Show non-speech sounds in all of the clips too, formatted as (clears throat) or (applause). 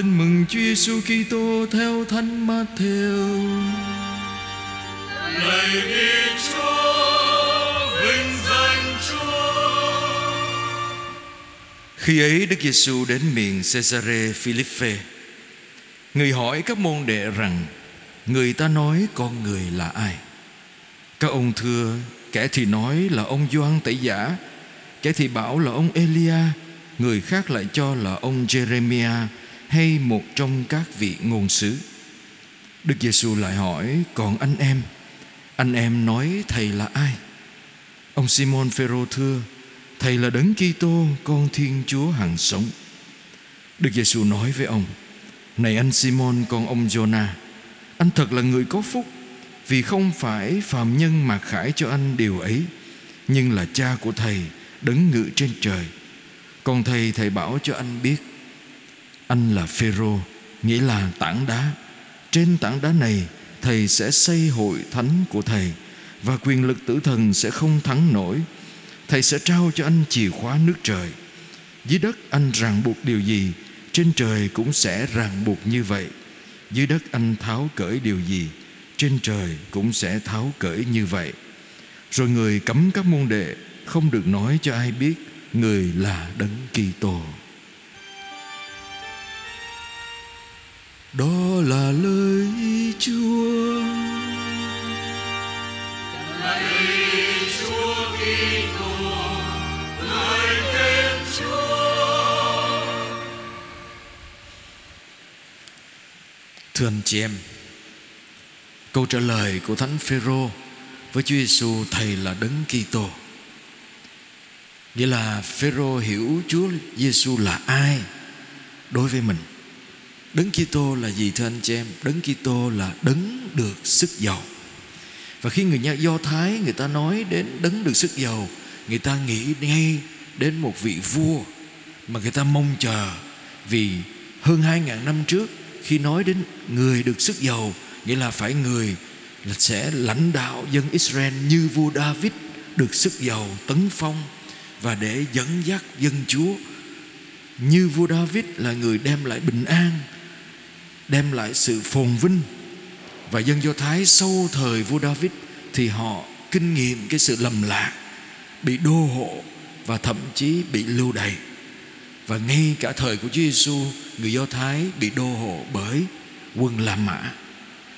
Tin mừng Chúa Giêsu Kitô theo Thánh Matthew. Lạy Đức Chúa, vinh danh Chúa. Khi ấy Đức Giêsu đến miền Caesarea Philippe, người hỏi các môn đệ rằng người ta nói con người là ai? Các ông thưa, kẻ thì nói là ông Gioan Tẩy Giả, kẻ thì bảo là ông Elia, người khác lại cho là ông Jeremiah hay một trong các vị ngôn sứ. Đức Giêsu lại hỏi, còn anh em, anh em nói thầy là ai? Ông Simon Phêrô thưa, thầy là Đấng Kitô, con Thiên Chúa hằng sống. Đức Giêsu nói với ông, này anh Simon con ông Jonah, anh thật là người có phúc, vì không phải phàm nhân mà khải cho anh điều ấy, nhưng là cha của thầy đấng ngự trên trời. Còn thầy thầy bảo cho anh biết, anh là Phêrô, nghĩa là tảng đá. Trên tảng đá này, thầy sẽ xây hội thánh của thầy và quyền lực tử thần sẽ không thắng nổi. Thầy sẽ trao cho anh chìa khóa nước trời. Dưới đất anh ràng buộc điều gì, trên trời cũng sẽ ràng buộc như vậy. Dưới đất anh tháo cởi điều gì, trên trời cũng sẽ tháo cởi như vậy. Rồi người cấm các môn đệ không được nói cho ai biết người là đấng Kitô. Đó là lời Chúa. Lời Chúa Kitô, Lời Thiên Chúa. Thưa anh chị em, câu trả lời của Thánh Phêrô với Chúa Giêsu thầy là đấng Kitô. Nghĩa là Phêrô hiểu Chúa Giêsu là ai đối với mình. Đấng Kitô là gì thưa anh chị em? Đấng Kitô là đấng được sức giàu. Và khi người nhà Do Thái người ta nói đến đấng được sức giàu, người ta nghĩ ngay đến một vị vua mà người ta mong chờ vì hơn 2.000 năm trước khi nói đến người được sức giàu nghĩa là phải người là sẽ lãnh đạo dân Israel như vua David được sức giàu tấn phong và để dẫn dắt dân Chúa như vua David là người đem lại bình an đem lại sự phồn vinh. Và dân Do Thái sau thời vua David thì họ kinh nghiệm cái sự lầm lạc, bị đô hộ và thậm chí bị lưu đày. Và ngay cả thời của Chúa Giêsu người Do Thái bị đô hộ bởi quân La Mã.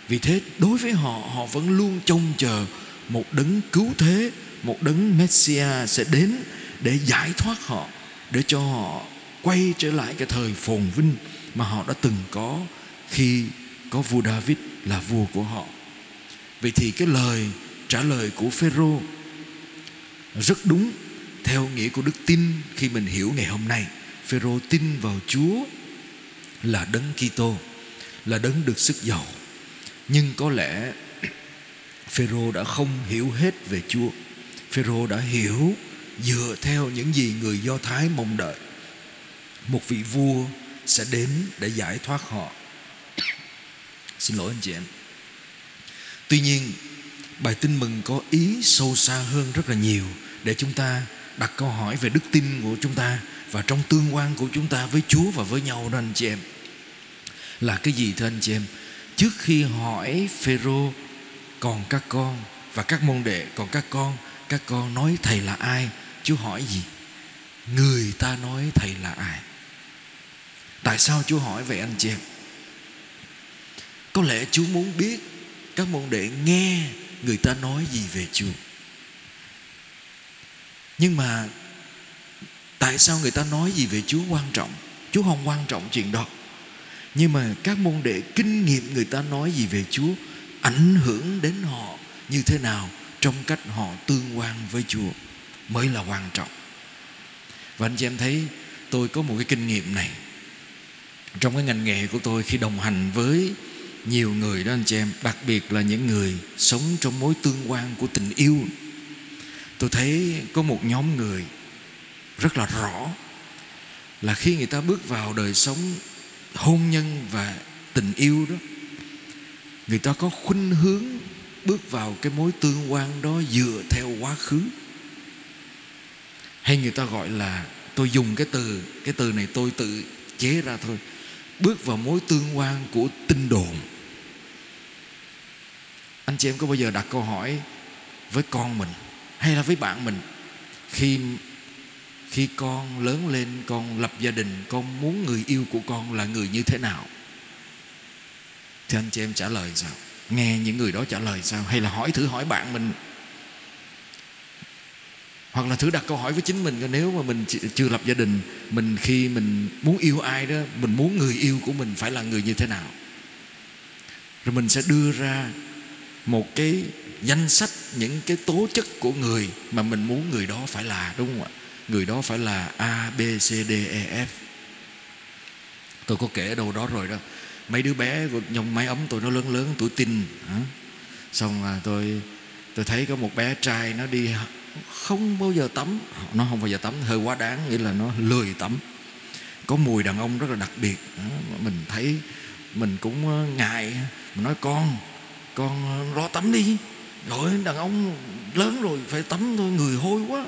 Vì thế, đối với họ họ vẫn luôn trông chờ một đấng cứu thế, một đấng Messia sẽ đến để giải thoát họ, để cho họ quay trở lại cái thời phồn vinh mà họ đã từng có khi có vua David là vua của họ. Vậy thì cái lời trả lời của Phêrô rất đúng theo nghĩa của đức tin khi mình hiểu ngày hôm nay. Phêrô tin vào Chúa là đấng Kitô, là đấng được sức giàu. Nhưng có lẽ (clears throat) Phêrô đã không hiểu hết về Chúa. Phêrô đã hiểu dựa theo những gì người Do Thái mong đợi. Một vị vua sẽ đến để giải thoát họ. Xin lỗi anh chị em. Tuy nhiên, bài tin mừng có ý sâu xa hơn rất là nhiều để chúng ta đặt câu hỏi về đức tin của chúng ta và trong tương quan của chúng ta với Chúa và với nhau đó anh chị em. Là cái gì thưa anh chị em? Trước khi hỏi Phêrô còn các con và các môn đệ còn các con, các con nói thầy là ai? Chúa hỏi gì? Người ta nói thầy là ai? Tại sao Chúa hỏi vậy anh chị em? Có lẽ Chúa muốn biết các môn đệ nghe người ta nói gì về Chúa. Nhưng mà tại sao người ta nói gì về Chúa quan trọng? Chúa không quan trọng chuyện đó. Nhưng mà các môn đệ kinh nghiệm người ta nói gì về Chúa ảnh hưởng đến họ như thế nào trong cách họ tương quan với Chúa mới là quan trọng. Và anh chị em thấy tôi có một cái kinh nghiệm này trong cái ngành nghề của tôi khi đồng hành với nhiều người đó anh chị em, đặc biệt là những người sống trong mối tương quan của tình yêu. Tôi thấy có một nhóm người rất là rõ là khi người ta bước vào đời sống hôn nhân và tình yêu đó, người ta có khuynh hướng bước vào cái mối tương quan đó dựa theo quá khứ. Hay người ta gọi là, tôi dùng cái từ cái từ này tôi tự chế ra thôi, bước vào mối tương quan của tin đồn anh chị em có bao giờ đặt câu hỏi với con mình hay là với bạn mình? Khi khi con lớn lên, con lập gia đình, con muốn người yêu của con là người như thế nào? Thì anh chị em, trả lời sao? Nghe những người đó trả lời sao? Hay là hỏi thử hỏi bạn mình? Hoặc là thử đặt câu hỏi với chính mình, nếu mà mình chưa lập gia đình, mình khi mình muốn yêu ai đó, mình muốn người yêu của mình phải là người như thế nào? Rồi mình sẽ đưa ra một cái danh sách, những cái tố chất của người mà mình muốn người đó phải là, đúng không ạ? Người đó phải là a, b, c, d e f. Tôi có kể ở đâu đó rồi đó. Mấy đứa bé trong máy ấm tôi nó lớn lớn, tuổi tin xong là tôi tôi thấy có một bé trai nó đi, không bao giờ tắm. Nó không bao giờ tắm, hơi quá đáng, nghĩa là nó lười tắm. Có mùi đàn ông rất là đặc biệt mình thấy mình cũng ờ, ngại mình nói con con ờ, lo tắm đi. Rồi đàn ông lớn rồi phải tắm thôi người hôi quá.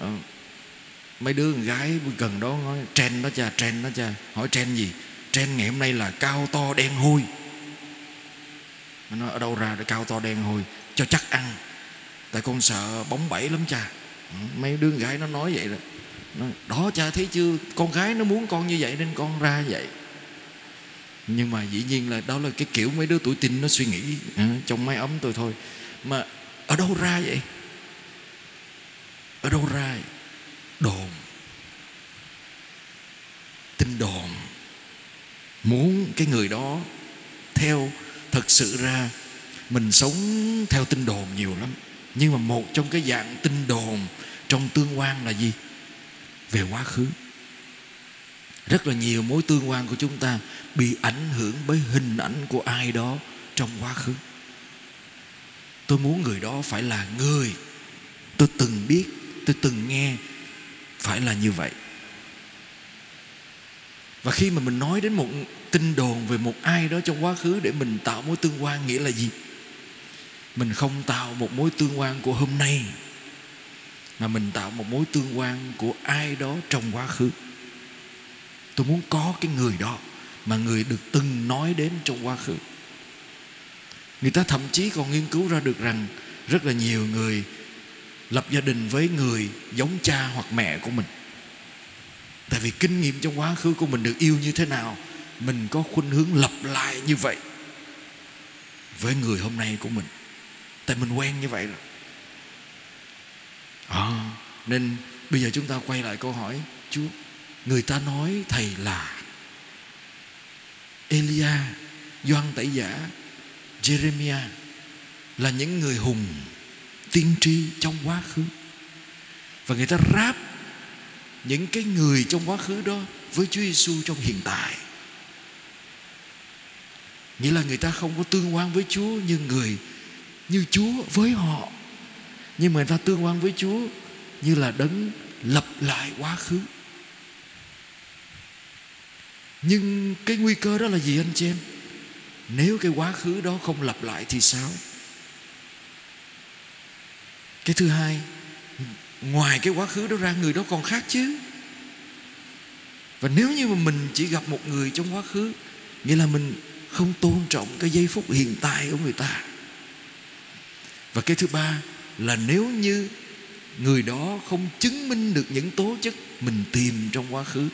À, mấy đứa con gái gần đó nói trend đó cha trend đó cha. Hỏi trend gì? Trend ngày hôm nay là cao to đen hôi. Nó ở đâu ra để cao to đen hôi? Cho chắc ăn. Tại con sợ bóng bẫy lắm cha. Ừ, mấy đứa con gái nó nói vậy đó. Nói, đó cha thấy chưa? Con gái nó muốn con như vậy nên con ra vậy nhưng mà dĩ nhiên là đó là cái kiểu mấy đứa tuổi tin nó suy nghĩ à, trong máy ấm tôi thôi. Mà ở đâu ra vậy? Ở đâu ra vậy? đồn. Tin đồn. Muốn cái người đó theo thật sự ra mình sống theo tin đồn nhiều lắm. Nhưng mà một trong cái dạng tin đồn trong tương quan là gì? Về quá khứ rất là nhiều mối tương quan của chúng ta bị ảnh hưởng bởi hình ảnh của ai đó trong quá khứ. Tôi muốn người đó phải là người. Tôi từng biết, tôi từng nghe phải là như vậy. Và khi mà mình nói đến một tin đồn về một ai đó trong quá khứ để mình tạo mối tương quan nghĩa là gì? Mình không tạo một mối tương quan của hôm nay, mà mình tạo một mối tương quan của ai đó trong quá khứ tôi muốn có cái người đó mà người được từng nói đến trong quá khứ. Người ta thậm chí còn nghiên cứu ra được rằng rất là nhiều người lập gia đình với người giống cha hoặc mẹ của mình. Tại vì kinh nghiệm trong quá khứ của mình được yêu như thế nào mình có khuynh hướng lặp lại như vậy với người hôm nay của mình. Tại mình quen như vậy rồi. À, nên bây giờ chúng ta quay lại câu hỏi chúa người ta nói thầy là Elia, Doan Tẩy Giả, Jeremiah là những người hùng tiên tri trong quá khứ. Và người ta ráp những cái người trong quá khứ đó với Chúa Giêsu trong hiện tại. Nghĩa là người ta không có tương quan với Chúa như người, như Chúa với họ. Nhưng mà người ta tương quan với Chúa như là đấng lập lại quá khứ nhưng cái nguy cơ đó là gì anh chị em? Nếu cái quá khứ đó không lặp lại thì sao? Cái thứ hai, ngoài cái quá khứ đó ra, người đó còn khác chứ. Và nếu như mà mình chỉ gặp một người trong quá khứ, nghĩa là mình không tôn trọng cái giây phút hiện tại của người ta. Và cái thứ ba là nếu như người đó không chứng minh được những tố chất mình tìm trong quá khứ,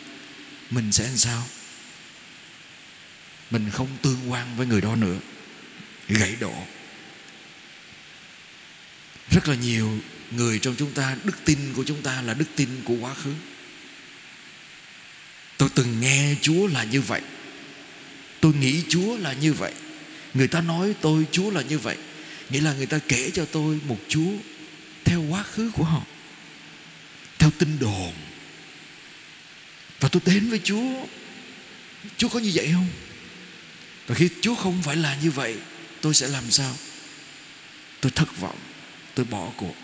mình sẽ làm sao? Mình không tương quan với người đó nữa. Gãy đổ. Rất là nhiều người trong chúng ta, đức tin của chúng ta là đức tin của quá khứ. Tôi từng nghe chúa là như vậy. Tôi nghĩ chúa là như vậy. Người ta nói tôi chúa là như vậy. Nghĩa là người ta kể cho tôi một chúa theo quá khứ của họ, theo tin đồn. Và tôi đến với chúa. Chúa có như vậy không? Và khi chúa không phải là như vậy tôi sẽ làm sao? Tôi thất vọng tôi bỏ cuộc.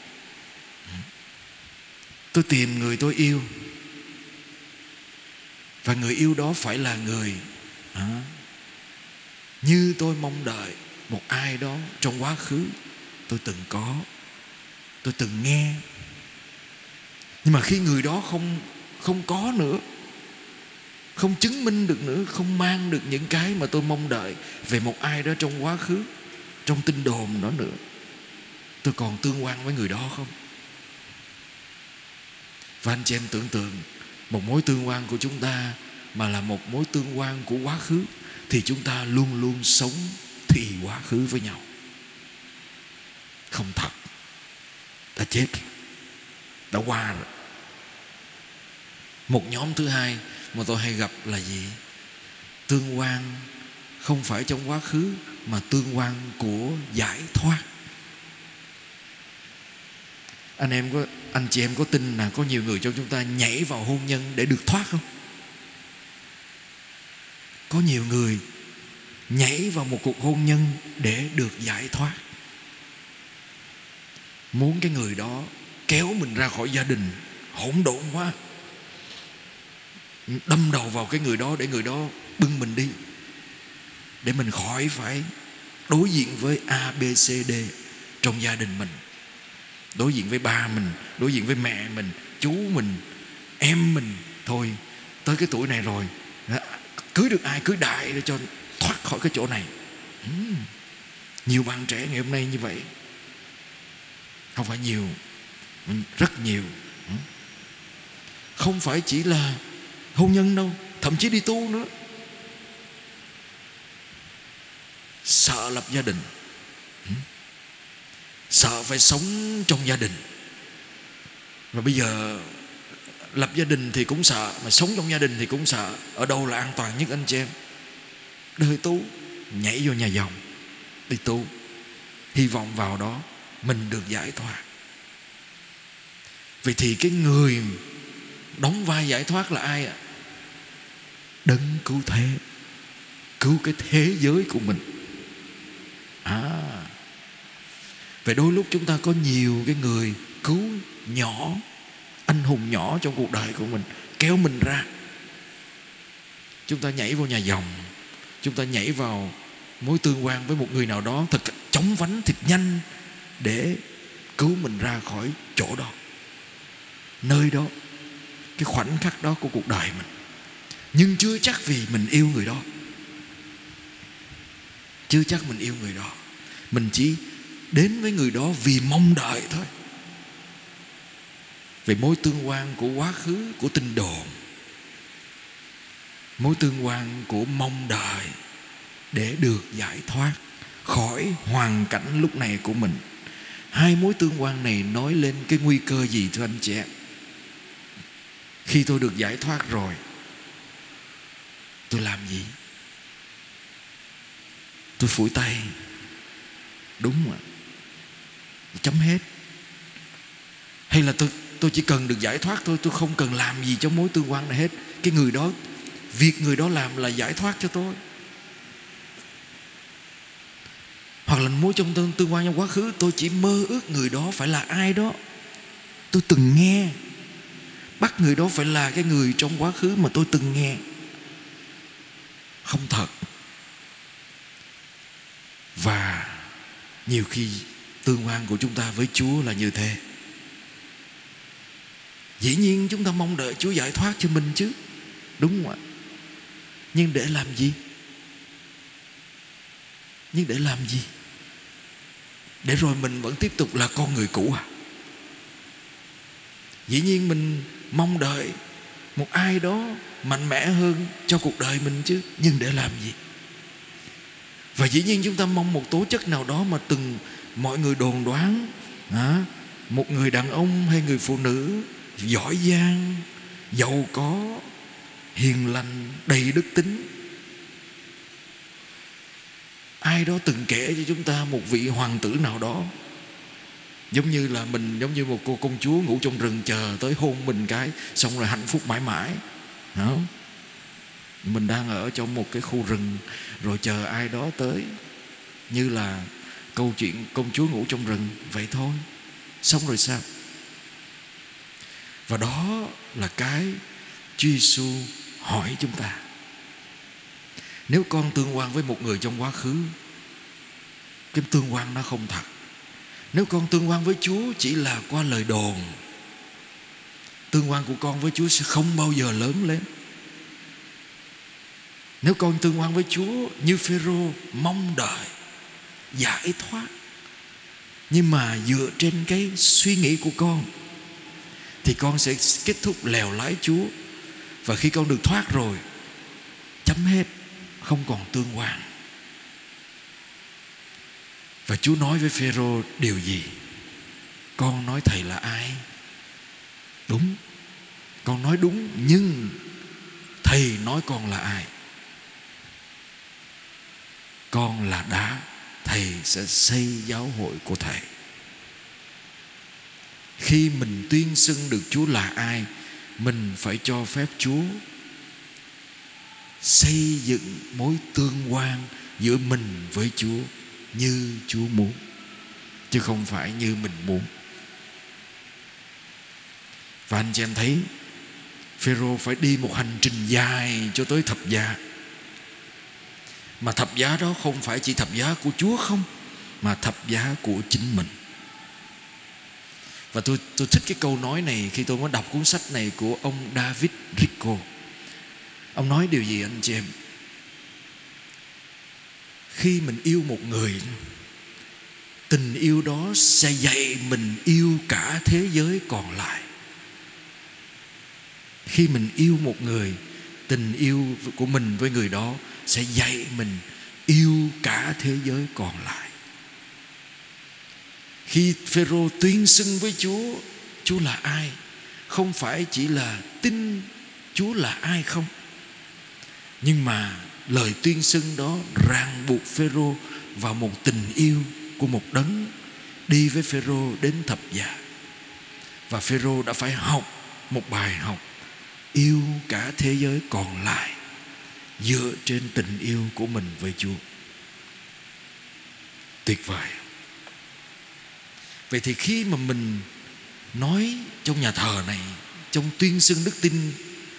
Tôi tìm người tôi yêu. Và người yêu đó phải là người à, như tôi mong đợi một ai đó trong quá khứ tôi từng có tôi từng nghe. Nhưng mà khi người đó không không có nữa không chứng minh được nữa, không mang được những cái mà tôi mong đợi về một ai đó trong quá khứ, trong tin đồn đó nữa. Tôi còn tương quan với người đó không? Và anh chị em tưởng tượng, một mối tương quan của chúng ta mà là một mối tương quan của quá khứ, thì chúng ta luôn luôn sống thì quá khứ với nhau. Không thật. Đã chết. Đã qua rồi. Một nhóm thứ hai mà tôi hay gặp là gì? Tương quan không phải trong quá khứ, mà tương quan của giải thoát. Anh em có, anh chị em có tin là có nhiều người trong chúng ta nhảy vào hôn nhân để được thoát không? Có nhiều người nhảy vào một cuộc hôn nhân để được giải thoát. Muốn cái người đó kéo mình ra khỏi gia đình, hỗn độn quá đâm đầu vào cái người đó để người đó bưng mình đi. Để mình khỏi phải đối diện với A, B, C, D trong gia đình mình. Đối diện với ba mình, đối diện với mẹ mình, chú mình, em mình thôi. Tới cái tuổi này rồi cưới được ai, cưới đại để cho thoát khỏi cái chỗ này. Uhm. nhiều bạn trẻ ngày hôm nay như vậy. Không phải nhiều, rất nhiều. Không phải chỉ là hôn nhân đâu, thậm chí đi tu nữa. Sợ lập gia đình. Ừ. Sợ phải sống trong gia đình. Và bây giờ lập gia đình thì cũng sợ, mà sống trong gia đình thì cũng sợ. Ở đâu là an toàn nhất anh chị em? Đời tu, nhảy vô nhà dòng, đi tu. Hy vọng vào đó, mình được giải thoát. Vậy thì cái người đóng vai giải thoát là ai ạ? Đấng cứu thế, cứu cái thế giới của mình. À vậy đôi lúc chúng ta có nhiều cái người cứu nhỏ, anh hùng nhỏ trong cuộc đời của mình, kéo mình ra. Chúng ta nhảy vào nhà dòng, chúng ta nhảy vào mối tương quan với một người nào đó thật chóng vánh, thật nhanh để cứu mình ra khỏi chỗ đó. Nơi đó, cái khoảnh khắc đó của cuộc đời mình nhưng chưa chắc vì mình yêu người đó. Chưa chắc mình yêu người đó. Mình chỉ đến với người đó vì mong đợi thôi. Về mối tương quan của quá khứ, của tin đồn. Mối tương quan của mong đợi để được giải thoát khỏi hoàn cảnh lúc này của mình. Hai mối tương quan này nói lên cái nguy cơ gì thưa anh chị em? Khi tôi được giải thoát rồi tôi làm gì? Tôi phủi tay. Đúng mà chấm hết. Hay là tôi tôi chỉ cần được giải thoát thôi tôi không cần làm gì cho mối tương quan này hết. Cái người đó việc người đó làm là giải thoát cho tôi. Hoặc là mối trong tương, tương quan trong quá khứ tôi chỉ mơ ước người đó phải là ai đó. Tôi từng nghe. Bắt người đó phải là cái người trong quá khứ mà tôi từng nghe không thật. Và nhiều khi tương quan của chúng ta với chúa là như thế. Dĩ nhiên chúng ta mong đợi chúa giải thoát cho mình chứ, đúng không ạ? Nhưng để làm gì? Nhưng để làm gì? Để rồi mình vẫn tiếp tục là con người cũ à? Dĩ nhiên mình mong đợi một ai đó mạnh mẽ hơn cho cuộc đời mình chứ nhưng để làm gì? Và dĩ nhiên chúng ta mong một tố chất nào đó mà từng mọi người đồn đoán à, một người đàn ông hay người phụ nữ giỏi giang giàu có hiền lành đầy đức tính. Ai đó từng kể cho chúng ta một vị hoàng tử nào đó giống như là mình, giống như một cô công chúa ngủ trong rừng chờ tới hôn mình cái, xong rồi hạnh phúc mãi mãi. Không mình đang ở trong một cái khu rừng, rồi chờ ai đó tới. Như là câu chuyện công chúa ngủ trong rừng, vậy thôi. Xong rồi sao? Và đó là cái Chúa Giêsu hỏi chúng ta. Nếu con tương quan với một người trong quá khứ, cái tương quan nó không thật nếu con tương quan với Chúa chỉ là qua lời đồn, Tương quan của con với Chúa sẽ không bao giờ lớn lên. Nếu con tương quan với Chúa như Phêrô mong đợi giải thoát, nhưng mà dựa trên cái suy nghĩ của con, thì con sẽ kết thúc lèo lái Chúa. Và khi con được thoát rồi, chấm hết, không còn tương quan và Chúa nói với Phêrô điều gì? Con nói thầy là ai? Đúng. Con nói đúng nhưng thầy nói con là ai? Con là đá thầy sẽ xây giáo hội của thầy. Khi mình tuyên xưng được chúa là ai mình phải cho phép chúa xây dựng mối tương quan giữa mình với chúa như chúa muốn, chứ không phải như mình muốn. Và anh chị em thấy, Phêrô phải đi một hành trình dài cho tới thập giá. Mà thập giá đó không phải chỉ thập giá của Chúa không, mà thập giá của chính mình. Và tôi tôi thích cái câu nói này khi tôi mới đọc cuốn sách này của ông David Rico. Ông nói điều gì anh chị em? Khi mình yêu một người, tình yêu đó sẽ dạy mình yêu cả thế giới còn lại. Khi mình yêu một người, tình yêu của mình với người đó sẽ dạy mình yêu cả thế giới còn lại. Khi Phêrô tuyên xưng với Chúa Chúa là ai? Không phải chỉ là tin Chúa là ai không? Nhưng mà lời tuyên xưng đó ràng buộc Phêrô vào một tình yêu của một đấng đi với Phêrô đến thập giá và Phêrô đã phải học một bài học yêu cả thế giới còn lại dựa trên tình yêu của mình với Chúa. Tuyệt vời. Vậy thì khi mà mình nói trong nhà thờ này, trong tuyên xưng đức tin,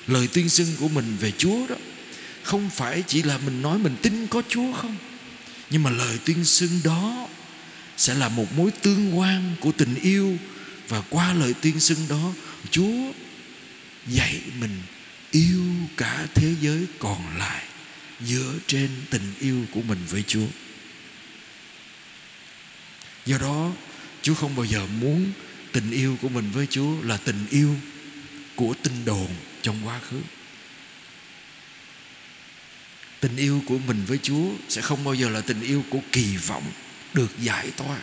lời tuyên xưng của mình về Chúa đó, không phải chỉ là mình nói mình tin có Chúa không, nhưng mà lời tuyên xưng đó sẽ là một mối tương quan của tình yêu và qua lời tuyên xưng đó Chúa dạy mình yêu cả thế giới còn lại dựa trên tình yêu của mình với Chúa. Do đó, Chúa không bao giờ muốn tình yêu của mình với Chúa là tình yêu của tin đồn trong quá khứ. Tình yêu của mình với Chúa sẽ không bao giờ là tình yêu của kỳ vọng được giải thoát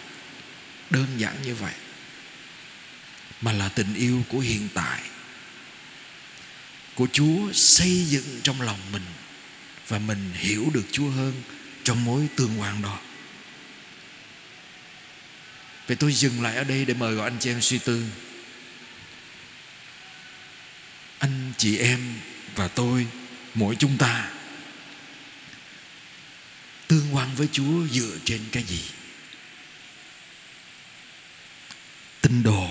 Đơn giản như vậy. Mà là tình yêu của hiện tại của Chúa xây dựng trong lòng mình và mình hiểu được Chúa hơn trong mối tương quan đó. Vậy tôi dừng lại ở đây để mời gọi anh chị em suy tư. Anh chị em và tôi, mỗi chúng ta tương quan với Chúa dựa trên cái gì? Tin đồn.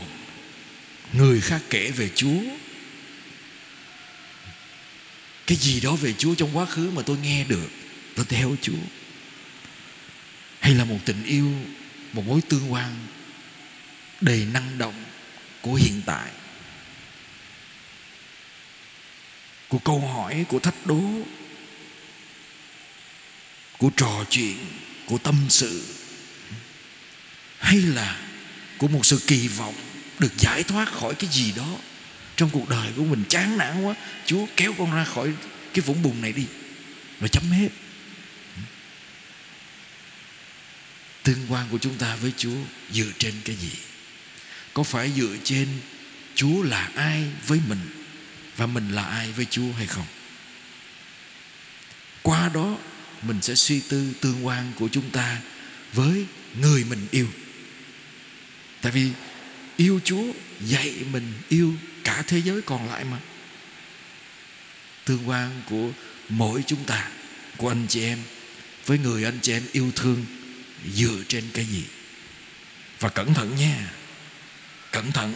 Người khác kể về Chúa. Cái gì đó về Chúa trong quá khứ mà tôi nghe được, tôi theo Chúa. Hay là một tình yêu, một mối tương quan đầy năng động của hiện tại? Của câu hỏi, của thách đố của trò chuyện, của tâm sự, hay là của một sự kỳ vọng được giải thoát khỏi cái gì đó trong cuộc đời của mình. Chán nản quá, chúa kéo con ra khỏi cái vũng bùn này đi. Rồi chấm hết. Tương quan của chúng ta với chúa dựa trên cái gì? Có phải dựa trên chúa là ai với mình và mình là ai với chúa hay không? Qua đó mình sẽ suy tư tương quan của chúng ta với người mình yêu. Tại vì yêu chúa dạy mình yêu cả thế giới còn lại mà. Tương quan của mỗi chúng ta, của anh chị em, với người anh chị em yêu thương dựa trên cái gì? Và cẩn thận nha, cẩn thận,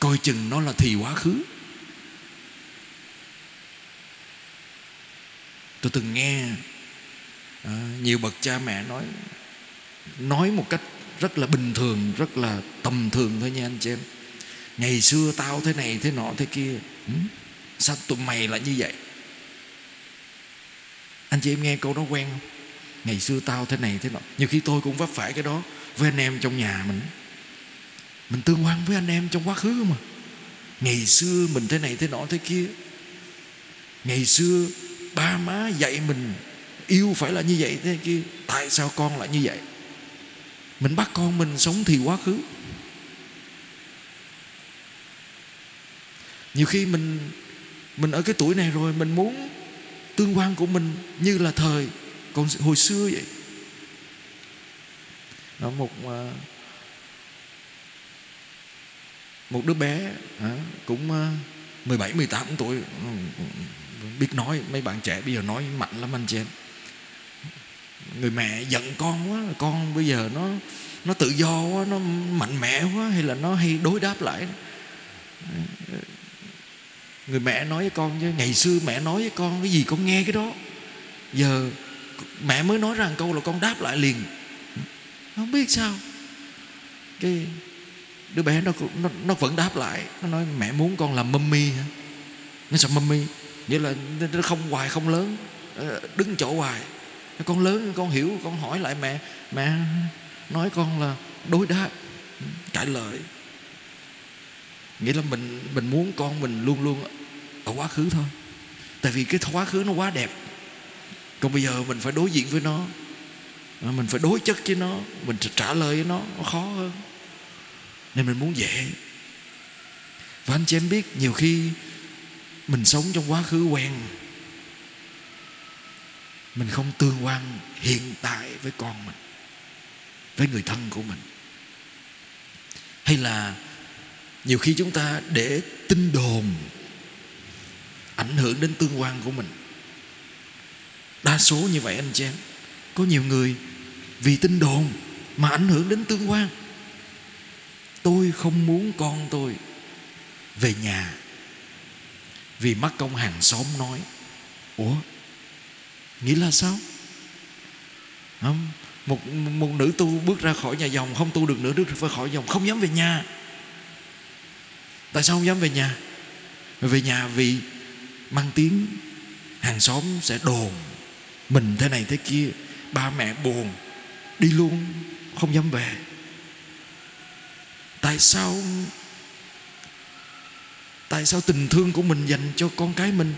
coi chừng nó là thì quá khứ. Tôi từng nghe à, nhiều bậc cha mẹ nói nói một cách rất là bình thường rất là tầm thường thôi nha anh chị em. Ngày xưa tao thế này thế nọ thế kia. Ừ? sao tụi mày lại như vậy? Anh chị em nghe câu đó quen không? Ngày xưa tao thế này thế nọ. Nhiều khi tôi cũng vấp phải cái đó với anh em trong nhà mình. Mình tương quan với anh em trong quá khứ mà. Ngày xưa mình thế này thế nọ thế kia. Ngày xưa ba má dạy mình yêu phải là như vậy thế kia tại sao con lại như vậy? Mình bắt con mình sống thì quá khứ. Nhiều khi mình mình ở cái tuổi này rồi mình muốn tương quan của mình như là thời, còn hồi xưa vậy. Nó một à, một đứa bé cũng à, 17 18 tuổi biết nói mấy bạn trẻ bây giờ nói mạnh lắm anh chị em. Người mẹ giận con quá con bây giờ nó nó tự do quá nó mạnh mẽ quá hay là nó hay đối đáp lại. Người mẹ nói với con chứ ngày xưa mẹ nói với con cái gì con nghe cái đó. Giờ mẹ mới nói rằng câu là con đáp lại liền. Không biết sao. Cái đứa bé nó nó, nó vẫn đáp lại nó nói mẹ muốn con làm mummy hả? Nó sao mummy? Nghĩa là nó không hoài, không lớn. Ờ, đứng chỗ hoài. Con lớn, con hiểu, con hỏi lại mẹ. Mẹ nói con là đối đáp. Trả lời. Nghĩa là mình mình muốn con mình luôn luôn ở quá khứ thôi. Tại vì cái quá khứ nó quá đẹp. Còn bây giờ mình phải đối diện với nó. Ờ, mình phải đối chất với nó. Mình trả lời với nó nó khó hơn. Nên mình muốn dễ. Và anh chị em biết, nhiều khi mình sống trong quá khứ quen. Mình không tương quan hiện tại với con mình, với người thân của mình. Hay là nhiều khi chúng ta để tin đồn ảnh hưởng đến tương quan của mình. Đa số như vậy anh chị em, có nhiều người vì tin đồn mà ảnh hưởng đến tương quan. Tôi không muốn con tôi về nhà vì mắc công hàng xóm nói, ủa, nghĩ là sao? Không, một một nữ tu bước ra khỏi nhà dòng, không tu được nữa, bước ra khỏi dòng, không dám về nhà. Tại sao không dám về nhà? Về nhà vì mang tiếng hàng xóm sẽ đồn, mình thế này thế kia, ba mẹ buồn, đi luôn, không dám về. Tại sao tại sao tình thương của mình dành cho con cái mình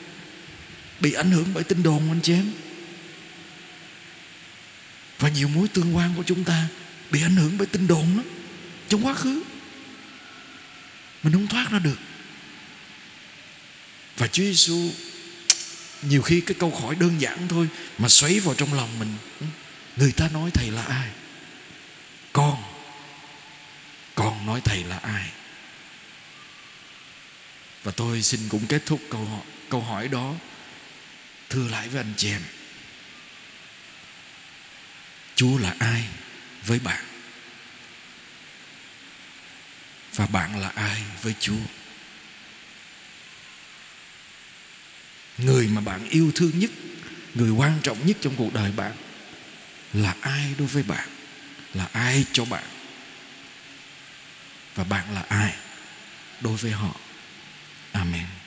bị ảnh hưởng bởi tin đồn anh chị em? Và nhiều mối tương quan của chúng ta bị ảnh hưởng bởi tin đồn lắm, trong quá khứ. Mình không thoát ra được. Và Chúa Giêsu nhiều khi cái câu hỏi đơn giản thôi mà xoáy vào trong lòng mình. Người ta nói thầy là ai? Con. Con nói thầy là ai? Và tôi xin cũng kết thúc câu hỏi, câu hỏi đó. Thưa lại với anh chị em. Chúa là ai với bạn? Và bạn là ai với Chúa? Người mà bạn yêu thương nhất người quan trọng nhất trong cuộc đời bạn là ai đối với bạn? Là ai cho bạn? Và bạn là ai đối với họ? Amén.